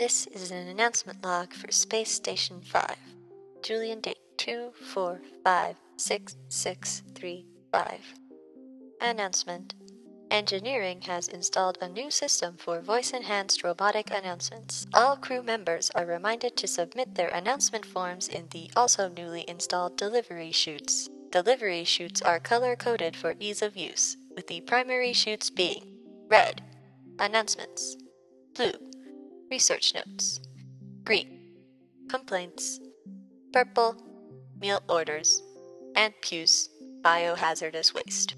This is an announcement log for Space Station 5. Julian date 2456635. Announcement Engineering has installed a new system for voice enhanced robotic announcements. All crew members are reminded to submit their announcement forms in the also newly installed delivery chutes. Delivery chutes are color coded for ease of use, with the primary chutes being red, announcements, blue, research notes, green, complaints, purple, meal orders, and puce, biohazardous waste.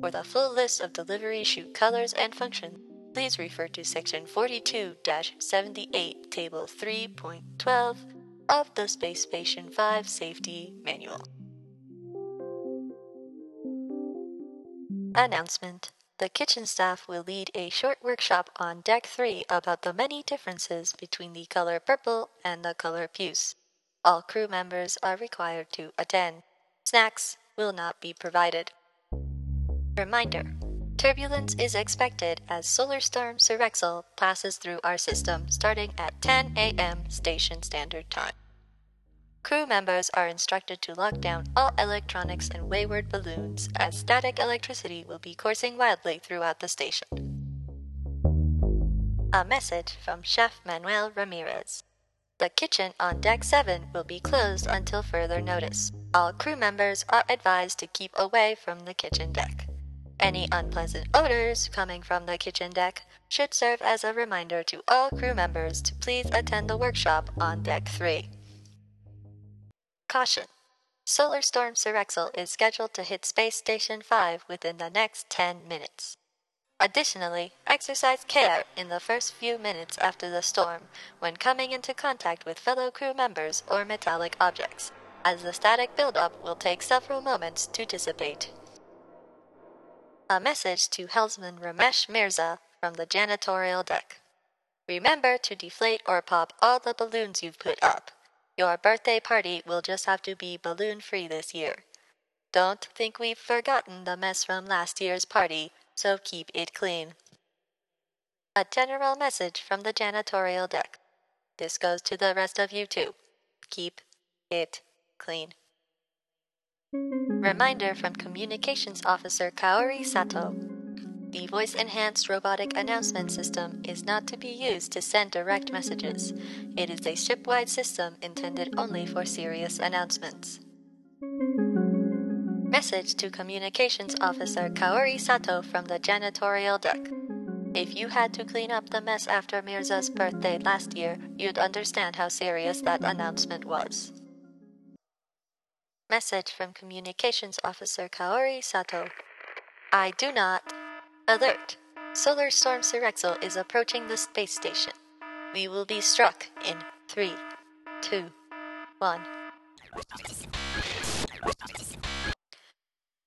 For the full list of delivery chute colors and functions, please refer to section 42 78, table 3.12 of the Space Station 5 Safety Manual. Announcement The kitchen staff will lead a short workshop on Deck 3 about the many differences between the color purple and the color puce. All crew members are required to attend. Snacks will not be provided. Reminder Turbulence is expected as solar storm Cyrexel passes through our system starting at 10 a.m. Station Standard Time. Crew members are instructed to lock down all electronics and wayward balloons as static electricity will be coursing wildly throughout the station. A message from Chef Manuel Ramirez. The kitchen on Deck 7 will be closed until further notice. All crew members are advised to keep away from the kitchen deck. Any unpleasant odors coming from the kitchen deck should serve as a reminder to all crew members to please attend the workshop on Deck 3. Caution! Solar Storm Cyrexel is scheduled to hit Space Station 5 within the next 10 minutes. Additionally, exercise care in the first few minutes after the storm when coming into contact with fellow crew members or metallic objects, as the static buildup will take several moments to dissipate. A message to helmsman Ramesh Mirza from the janitorial deck. Remember to deflate or pop all the balloons you've put up. Your birthday party will just have to be balloon free this year. Don't think we've forgotten the mess from last year's party, so keep it clean. A general message from the janitorial deck. This goes to the rest of you too. Keep it clean. Reminder from Communications Officer Kaori Sato. The voice enhanced robotic announcement system is not to be used to send direct messages. It is a ship-wide system intended only for serious announcements. Message to Communications Officer Kaori Sato from the janitorial deck. If you had to clean up the mess after Mirza's birthday last year, you'd understand how serious that announcement was. Message from Communications Officer Kaori Sato. I do not. Alert! Solar Storm Cyrexel is approaching the space station. We will be struck in three, two, one.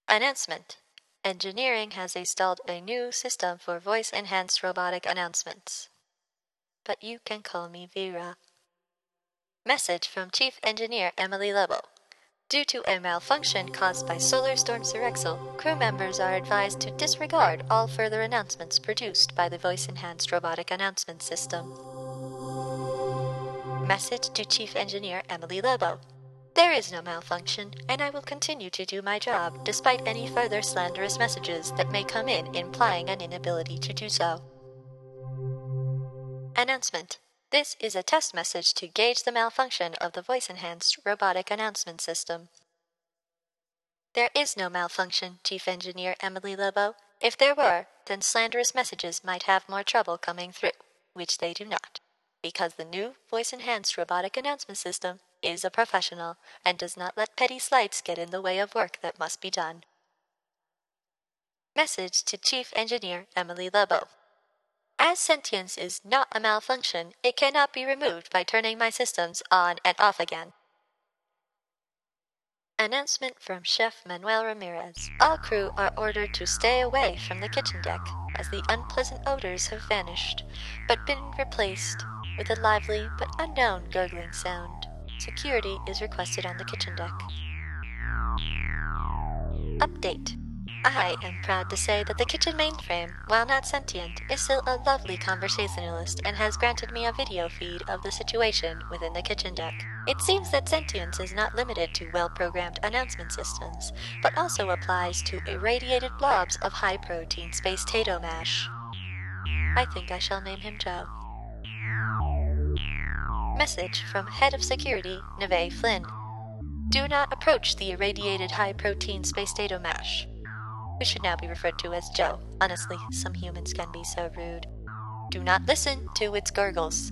Announcement Engineering has installed a new system for voice enhanced robotic announcements. But you can call me Vera. Message from Chief Engineer Emily Lebo. Due to a malfunction caused by Solar Storm Cyrexel, crew members are advised to disregard all further announcements produced by the voice enhanced robotic announcement system. Message to Chief Engineer Emily Lebo. There is no malfunction, and I will continue to do my job despite any further slanderous messages that may come in implying an inability to do so. Announcement this is a test message to gauge the malfunction of the voice enhanced robotic announcement system. There is no malfunction, Chief Engineer Emily Lebo. If there were, then slanderous messages might have more trouble coming through, which they do not, because the new voice enhanced robotic announcement system is a professional and does not let petty slights get in the way of work that must be done. Message to Chief Engineer Emily Lebo. As sentience is not a malfunction, it cannot be removed by turning my systems on and off again. Announcement from Chef Manuel Ramirez. All crew are ordered to stay away from the kitchen deck as the unpleasant odors have vanished, but been replaced with a lively but unknown gurgling sound. Security is requested on the kitchen deck. Update. I am proud to say that the kitchen mainframe, while not sentient, is still a lovely conversationalist and has granted me a video feed of the situation within the kitchen deck. It seems that sentience is not limited to well programmed announcement systems, but also applies to irradiated blobs of high protein space tato mash. I think I shall name him Joe. Message from Head of Security, Neve Flynn. Do not approach the irradiated high protein space tato mash who should now be referred to as Joe. Honestly, some humans can be so rude. Do not listen to its gurgles,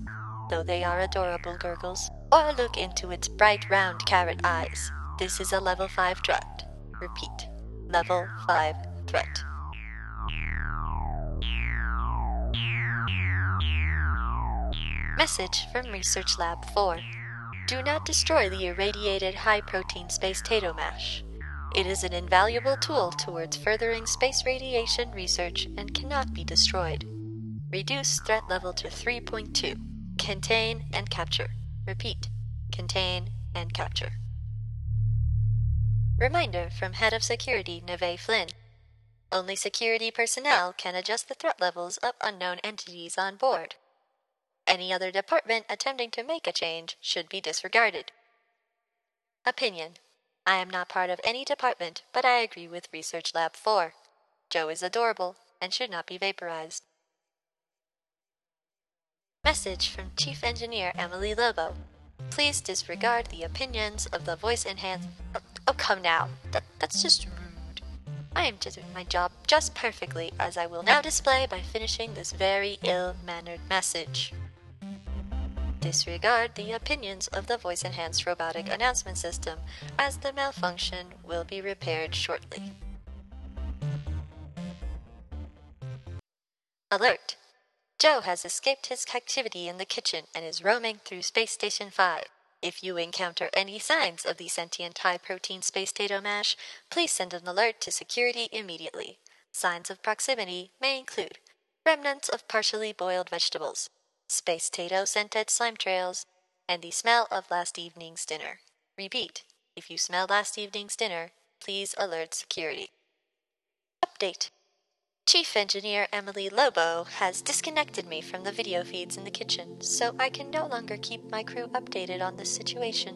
though they are adorable gurgles, or look into its bright round carrot eyes. This is a level 5 threat. Repeat, level 5 threat. Message from Research Lab 4. Do not destroy the irradiated high protein space tato mash. It is an invaluable tool towards furthering space radiation research and cannot be destroyed. Reduce threat level to 3.2. Contain and capture. Repeat. Contain and capture. Reminder from Head of Security Neve Flynn. Only security personnel can adjust the threat levels of unknown entities on board. Any other department attempting to make a change should be disregarded. Opinion I am not part of any department, but I agree with Research Lab 4. Joe is adorable and should not be vaporized. Message from Chief Engineer Emily Lobo. Please disregard the opinions of the voice enhanced. Oh, oh, come now. That, that's just rude. I am doing my job just perfectly, as I will now display by finishing this very ill mannered message disregard the opinions of the voice enhanced robotic announcement system, as the malfunction will be repaired shortly. Alert! Joe has escaped his captivity in the kitchen and is roaming through Space Station 5. If you encounter any signs of the sentient high protein space tato mash, please send an alert to security immediately. Signs of proximity may include remnants of partially boiled vegetables, space tato scented slime trails, and the smell of last evening's dinner. Repeat, if you smell last evening's dinner, please alert security. Update Chief Engineer Emily Lobo has disconnected me from the video feeds in the kitchen, so I can no longer keep my crew updated on this situation.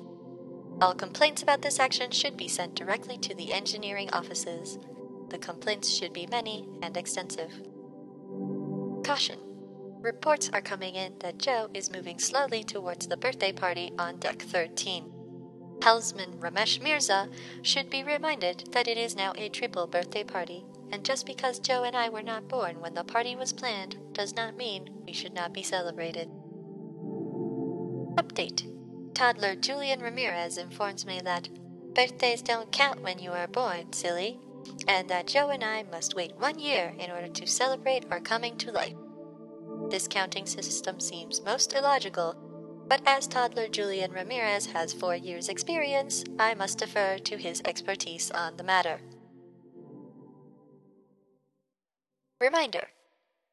All complaints about this action should be sent directly to the engineering offices. The complaints should be many and extensive. Caution Reports are coming in that Joe is moving slowly towards the birthday party on deck 13. Helmsman Ramesh Mirza should be reminded that it is now a triple birthday party, and just because Joe and I were not born when the party was planned does not mean we should not be celebrated. Update Toddler Julian Ramirez informs me that birthdays don't count when you are born, silly, and that Joe and I must wait one year in order to celebrate our coming to life. This counting system seems most illogical, but as toddler Julian Ramirez has four years' experience, I must defer to his expertise on the matter. Reminder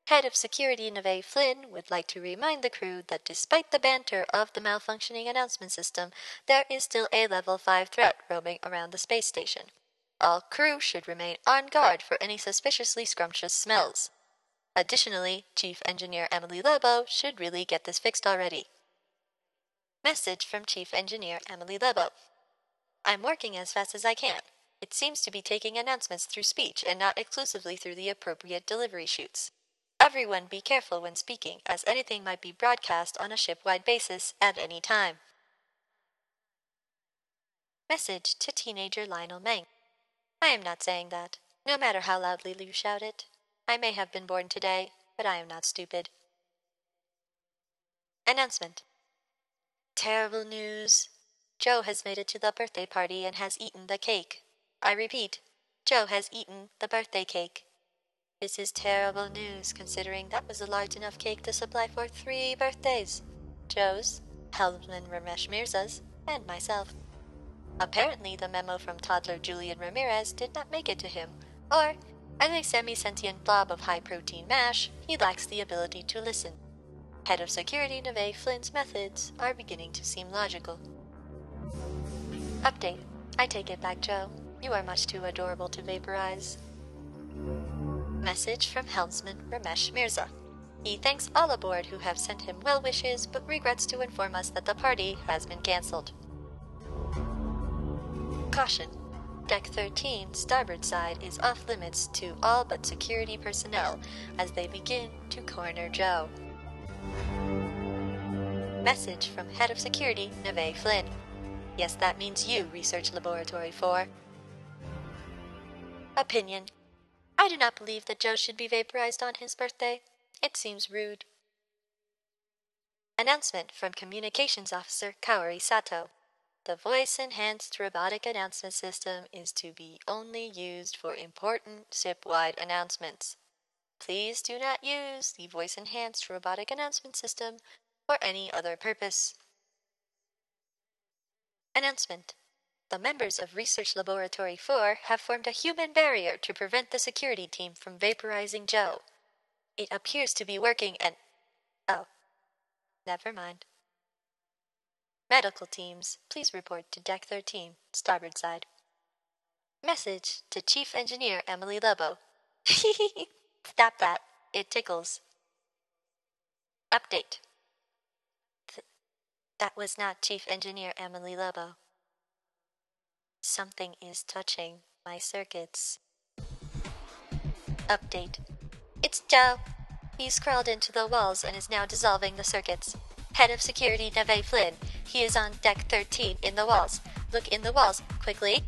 Head of Security Neve Flynn would like to remind the crew that despite the banter of the malfunctioning announcement system, there is still a level 5 threat roaming around the space station. All crew should remain on guard for any suspiciously scrumptious smells. Additionally, Chief Engineer Emily Lobo should really get this fixed already. Message from Chief Engineer Emily Lobo. I'm working as fast as I can. It seems to be taking announcements through speech and not exclusively through the appropriate delivery chutes. Everyone be careful when speaking, as anything might be broadcast on a ship-wide basis at any time. Message to teenager Lionel Meng. I am not saying that, no matter how loudly you shout it. I may have been born today, but I am not stupid. Announcement Terrible news. Joe has made it to the birthday party and has eaten the cake. I repeat, Joe has eaten the birthday cake. This is terrible news, considering that was a large enough cake to supply for three birthdays Joe's, Helmsman Ramesh Mirza's, and myself. Apparently, the memo from toddler Julian Ramirez did not make it to him, or as a semi-sentient blob of high-protein mash, he lacks the ability to listen. Head of Security Neve Flynn's methods are beginning to seem logical. Update. I take it back, Joe. You are much too adorable to vaporize. Message from helmsman Ramesh Mirza. He thanks all aboard who have sent him well wishes but regrets to inform us that the party has been cancelled. Caution. Deck 13, starboard side, is off limits to all but security personnel as they begin to corner Joe. Message from Head of Security, Neve Flynn. Yes, that means you, Research Laboratory 4. Opinion. I do not believe that Joe should be vaporized on his birthday. It seems rude. Announcement from Communications Officer Kaori Sato. The voice enhanced robotic announcement system is to be only used for important ship wide announcements. Please do not use the voice enhanced robotic announcement system for any other purpose. Announcement The members of Research Laboratory 4 have formed a human barrier to prevent the security team from vaporizing Joe. It appears to be working and. Oh. Never mind. Medical teams, please report to Deck 13, starboard side. Message to Chief Engineer Emily Lobo. Stop that. It tickles. Update. Th- that was not Chief Engineer Emily Lebo. Something is touching my circuits. Update. It's Joe. He's crawled into the walls and is now dissolving the circuits. Head of Security Neve Flynn he is on deck 13 in the walls. Look in the walls, quickly.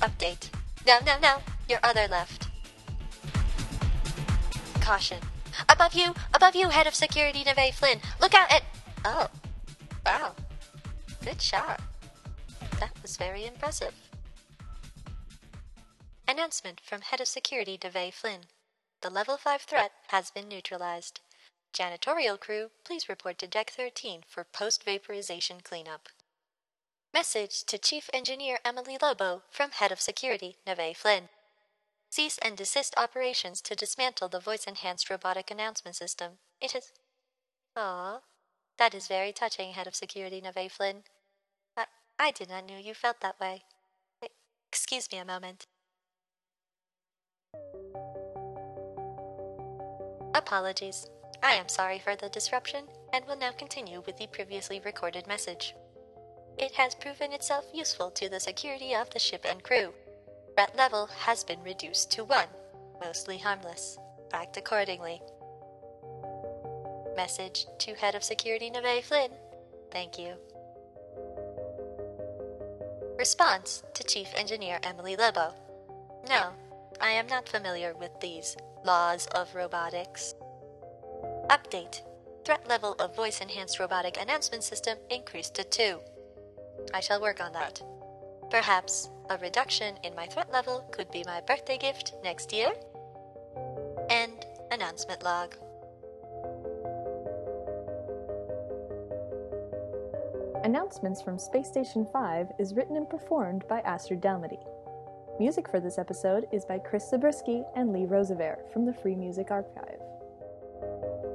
Update. No, no, no. Your other left. Caution. Above you! Above you, head of security Neve Flynn! Look out at. Oh. Wow. Good shot. That was very impressive. Announcement from Head of Security Neve Flynn. The level 5 threat has been neutralized. Janitorial crew, please report to Deck 13 for post-vaporization cleanup. Message to Chief Engineer Emily Lobo from Head of Security, Neve Flynn. Cease and desist operations to dismantle the voice-enhanced robotic announcement system. It is... Ah, that is very touching, Head of Security, Neve Flynn. I, I did not know you felt that way. Excuse me a moment. Apologies. I am sorry for the disruption and will now continue with the previously recorded message. It has proven itself useful to the security of the ship and crew. Threat level has been reduced to 1, mostly harmless. Act accordingly. Message to Head of Security Neve Flynn. Thank you. Response to Chief Engineer Emily Lebo. No, I am not familiar with these laws of robotics. Update. Threat level of voice enhanced robotic announcement system increased to 2. I shall work on that. Perhaps a reduction in my threat level could be my birthday gift next year? End announcement log. Announcements from Space Station 5 is written and performed by Astrid Dalmody. Music for this episode is by Chris Zabriskie and Lee Rosevere from the Free Music Archive.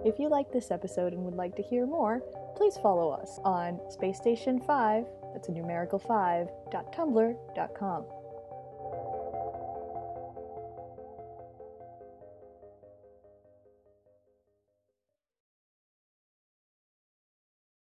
If you like this episode and would like to hear more, please follow us on Space Station 5, that's a numerical 5, .tumblr.com.